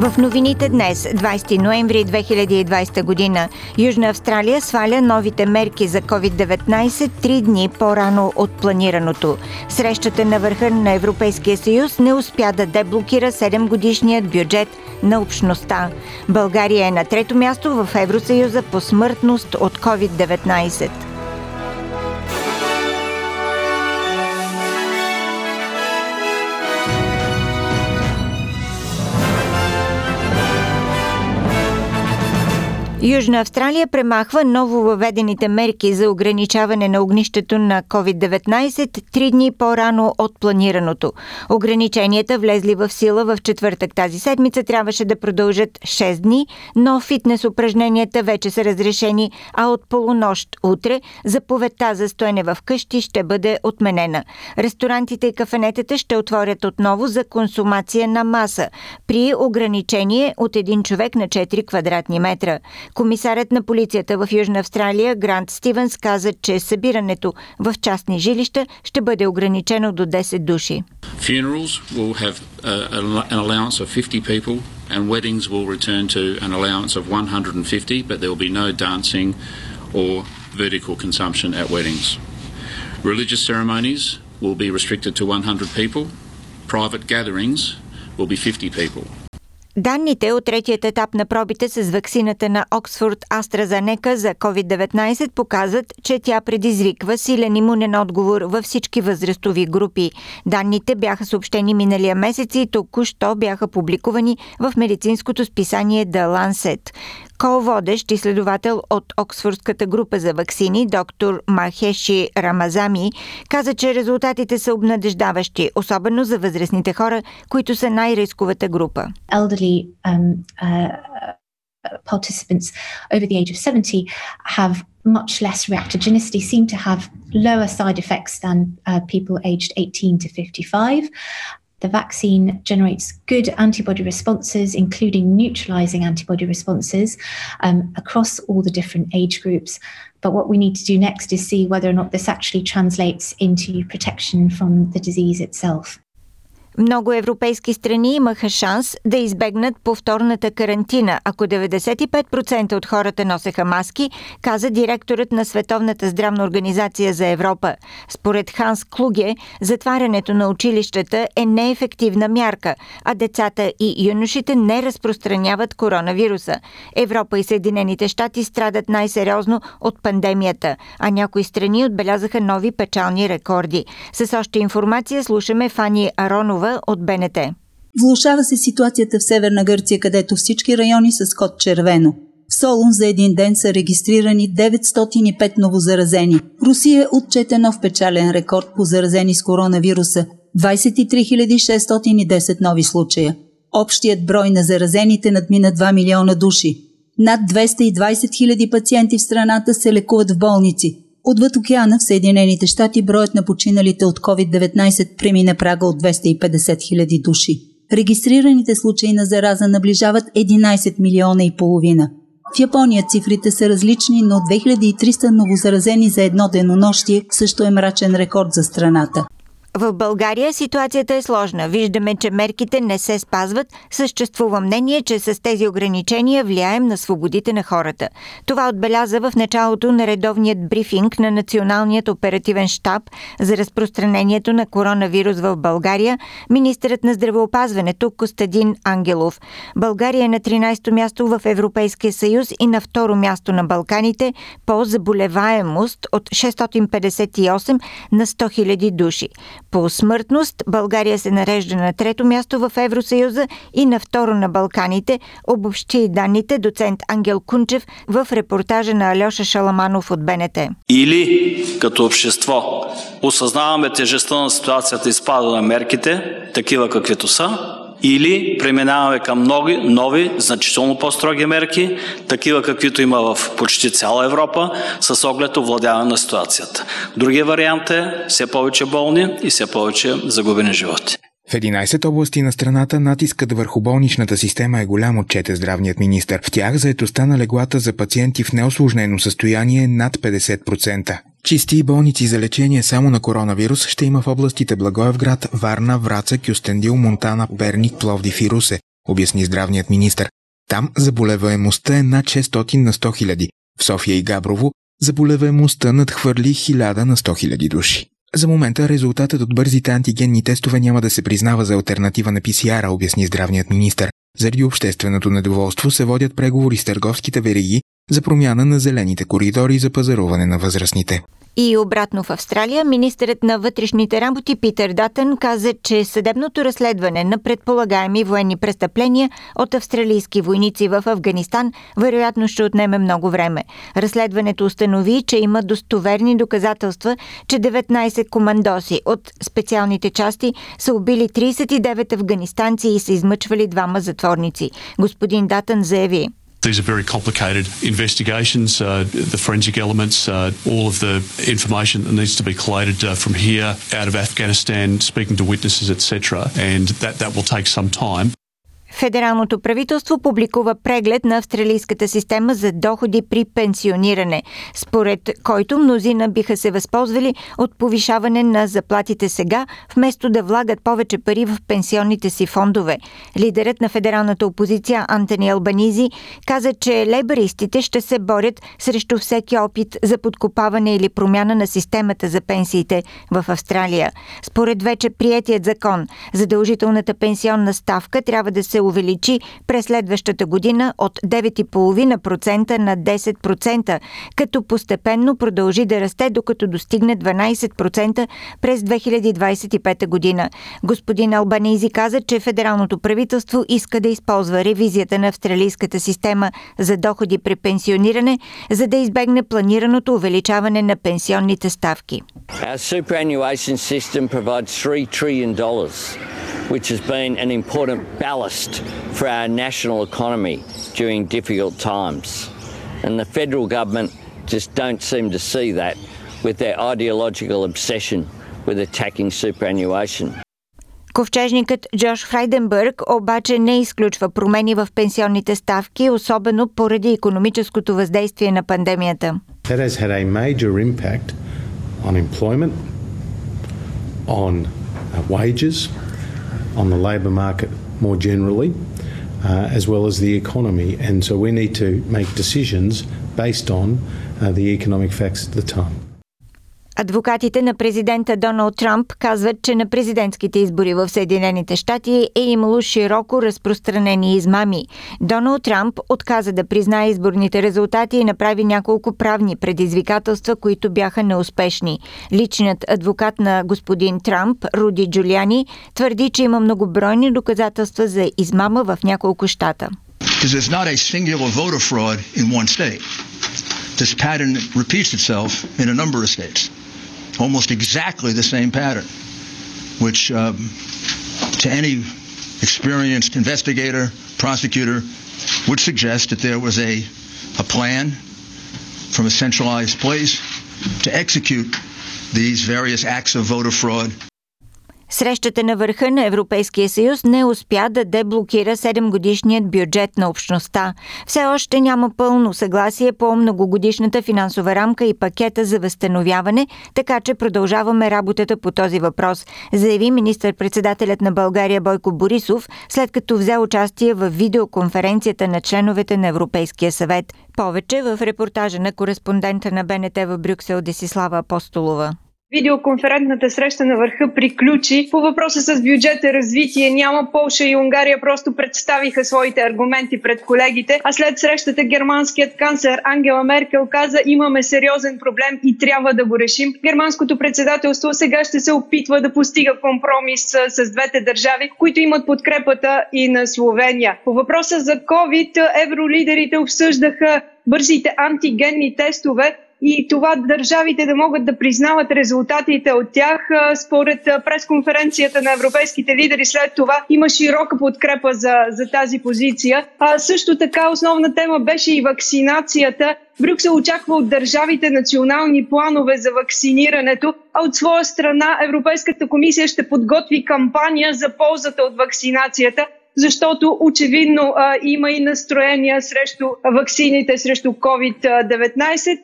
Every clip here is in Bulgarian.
В новините днес, 20 ноември 2020 година, Южна Австралия сваля новите мерки за COVID-19 три дни по-рано от планираното. Срещата на върха на Европейския съюз не успя да деблокира 7 годишният бюджет на общността. България е на трето място в Евросъюза по смъртност от COVID-19. Южна Австралия премахва ново въведените мерки за ограничаване на огнището на COVID-19 три дни по-рано от планираното. Ограниченията, влезли в сила в четвъртък тази седмица, трябваше да продължат 6 дни, но фитнес упражненията вече са разрешени, а от полунощ утре заповедта за стоене в къщи ще бъде отменена. Ресторантите и кафенетата ще отворят отново за консумация на маса при ограничение от един човек на 4 квадратни метра. Комисарят на полицията в Южна Австралия Грант Стивенс каза, че събирането в частни жилища ще бъде ограничено до 10 души. Funerals will have uh, an allowance of 50 people and weddings will return to an allowance of 150, but there will be no dancing or vertical consumption at weddings. Religious ceremonies will be restricted to 100 people. Private gatherings will be 50 people. Данните от третият етап на пробите с ваксината на Оксфорд AstraZeneca за COVID-19 показват, че тя предизвиква силен имунен отговор във всички възрастови групи. Данните бяха съобщени миналия месец и току-що бяха публикувани в медицинското списание The Lancet. Ко-водещ изследовател от Оксфордската група за вакцини, доктор Махеши Рамазами, каза, че резултатите са обнадеждаващи, особено за възрастните хора, които са най-рисковата група. Elderly, um, uh, participants over the age of 70 have much less reactogenicity, seem to have lower side effects than uh, people aged 18 to 55. The vaccine generates good antibody responses, including neutralizing antibody responses um, across all the different age groups. But what we need to do next is see whether or not this actually translates into protection from the disease itself. Много европейски страни имаха шанс да избегнат повторната карантина, ако 95% от хората носеха маски, каза директорът на Световната здравна организация за Европа. Според Ханс Клуге, затварянето на училищата е неефективна мярка, а децата и юношите не разпространяват коронавируса. Европа и Съединените щати страдат най-сериозно от пандемията, а някои страни отбелязаха нови печални рекорди. С още информация слушаме Фани Аронова от БНТ. Влушава се ситуацията в Северна Гърция, където всички райони са с код червено. В Солун за един ден са регистрирани 905 новозаразени. Русия отчете нов печален рекорд по заразени с коронавируса – 23 610 нови случая. Общият брой на заразените надмина 2 милиона души. Над 220 000 пациенти в страната се лекуват в болници, Отвъд океана в Съединените щати броят на починалите от COVID-19 премина прага от 250 000 души. Регистрираните случаи на зараза наближават 11 милиона и половина. В Япония цифрите са различни, но 2300 новозаразени за едно денонощие също е мрачен рекорд за страната. В България ситуацията е сложна. Виждаме, че мерките не се спазват. Съществува мнение, че с тези ограничения влияем на свободите на хората. Това отбеляза в началото на редовният брифинг на Националният оперативен штаб за разпространението на коронавирус в България министърът на здравеопазването Костадин Ангелов. България е на 13-то място в Европейския съюз и на второ място на Балканите по заболеваемост от 658 на 100 000 души. По смъртност България се нарежда на трето място в Евросъюза и на второ на Балканите, обобщи данните доцент Ангел Кунчев в репортажа на Алеша Шаламанов от БНТ. Или като общество осъзнаваме тежестта на ситуацията и спада на мерките, такива каквито са, или преминаваме към нови, нови, значително по-строги мерки, такива каквито има в почти цяла Европа, с оглед овладяване на ситуацията. Другия вариант е все повече болни и все повече загубени животи. В 11 области на страната натискът върху болничната система е голям, отчете здравният министр. В тях заетостта на леглата за пациенти в неосложнено състояние е над 50%. Чисти болници за лечение само на коронавирус ще има в областите Благоевград, Варна, Враца, Кюстендил, Монтана, Перник, Пловдив и Русе, обясни здравният министр. Там заболеваемостта е над 600 на 100 хиляди. В София и Габрово заболеваемостта надхвърли 1000 на 100 хиляди души. За момента резултатът от бързите антигенни тестове няма да се признава за альтернатива на PCR, обясни здравният министр. Заради общественото недоволство се водят преговори с търговските вериги за промяна на зелените коридори за пазаруване на възрастните. И обратно в Австралия, министърът на вътрешните работи Питър Датън каза, че съдебното разследване на предполагаеми военни престъпления от австралийски войници в Афганистан вероятно ще отнеме много време. Разследването установи, че има достоверни доказателства, че 19 командоси от специалните части са убили 39 афганистанци и са измъчвали двама затворници. Господин Датън заяви. These are very complicated investigations, uh, the forensic elements, uh, all of the information that needs to be collated uh, from here out of Afghanistan, speaking to witnesses, etc. And that, that will take some time. Федералното правителство публикува преглед на австралийската система за доходи при пенсиониране, според който мнозина биха се възползвали от повишаване на заплатите сега, вместо да влагат повече пари в пенсионните си фондове. Лидерът на федералната опозиция Антони Албанизи каза, че лейбаристите ще се борят срещу всеки опит за подкопаване или промяна на системата за пенсиите в Австралия. Според вече приятият закон, задължителната пенсионна ставка трябва да се увеличи през следващата година от 9,5% на 10%, като постепенно продължи да расте, докато достигне 12% през 2025 година. Господин Албанези каза, че федералното правителство иска да използва ревизията на австралийската система за доходи при пенсиониране, за да избегне планираното увеличаване на пенсионните ставки. Our superannuation system provides $3 trillion which has been an important ballast for our national economy during difficult times. And the federal government just don't seem to see that with their ideological obsession with attacking superannuation. Ковчежникът Джош Фрайденбърг обаче не изключва промени в пенсионните ставки, особено поради економическото въздействие на пандемията. That has had a major impact on employment, on wages, on the labour market more generally, uh, as well as the economy. And so we need to make decisions based on uh, the economic facts at the time. Адвокатите на президента Доналд Трамп казват, че на президентските избори в Съединените щати е имало широко разпространени измами. Доналд Трамп отказа да признае изборните резултати и направи няколко правни предизвикателства, които бяха неуспешни. Личният адвокат на господин Трамп, Руди Джулиани, твърди, че има многобройни доказателства за измама в няколко щата. This pattern repeats itself in a number of states. Almost exactly the same pattern, which um, to any experienced investigator, prosecutor, would suggest that there was a, a plan from a centralized place to execute these various acts of voter fraud Срещата на върха на Европейския съюз не успя да деблокира 7-годишният бюджет на общността. Все още няма пълно съгласие по многогодишната финансова рамка и пакета за възстановяване, така че продължаваме работата по този въпрос, заяви министър-председателят на България Бойко Борисов, след като взе участие в видеоконференцията на членовете на Европейския съвет. Повече в репортажа на кореспондента на БНТ в Брюксел Десислава Апостолова. Видеоконферентната среща на върха приключи. По въпроса с бюджета развитие няма Полша и Унгария просто представиха своите аргументи пред колегите, а след срещата германският канцлер Ангела Меркел каза имаме сериозен проблем и трябва да го решим. Германското председателство сега ще се опитва да постига компромис с, с двете държави, които имат подкрепата и на Словения. По въпроса за COVID, евролидерите обсъждаха бързите антигенни тестове, и това държавите да могат да признават резултатите от тях. Според пресконференцията на европейските лидери след това има широка подкрепа за, за тази позиция. А, също така основна тема беше и вакцинацията. Брюксел очаква от държавите национални планове за вакцинирането, а от своя страна Европейската комисия ще подготви кампания за ползата от вакцинацията, защото очевидно а, има и настроения срещу вакцините срещу COVID-19.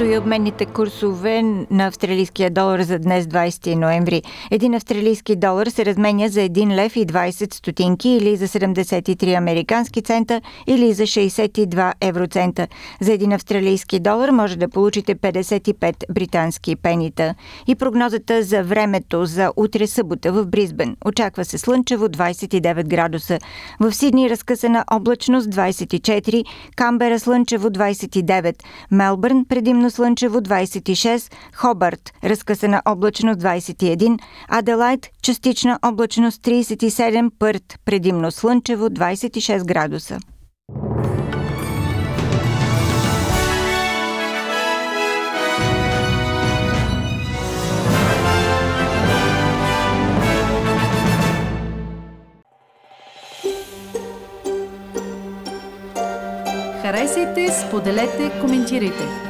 Ето и обменните курсове на австралийския долар за днес 20 ноември. Един австралийски долар се разменя за 1 лев и 20 стотинки или за 73 американски цента или за 62 евроцента. За един австралийски долар може да получите 55 британски пенита. И прогнозата за времето за утре събота в Бризбен. Очаква се слънчево 29 градуса. В Сидни разкъсана облачност 24, Камбера слънчево 29, Мелбърн предимно слънчево 26, Хобърт разкъсана облачност 21, Аделайт частична облачност 37, Пърт предимно слънчево 26 градуса. Харесайте, споделете, коментирайте.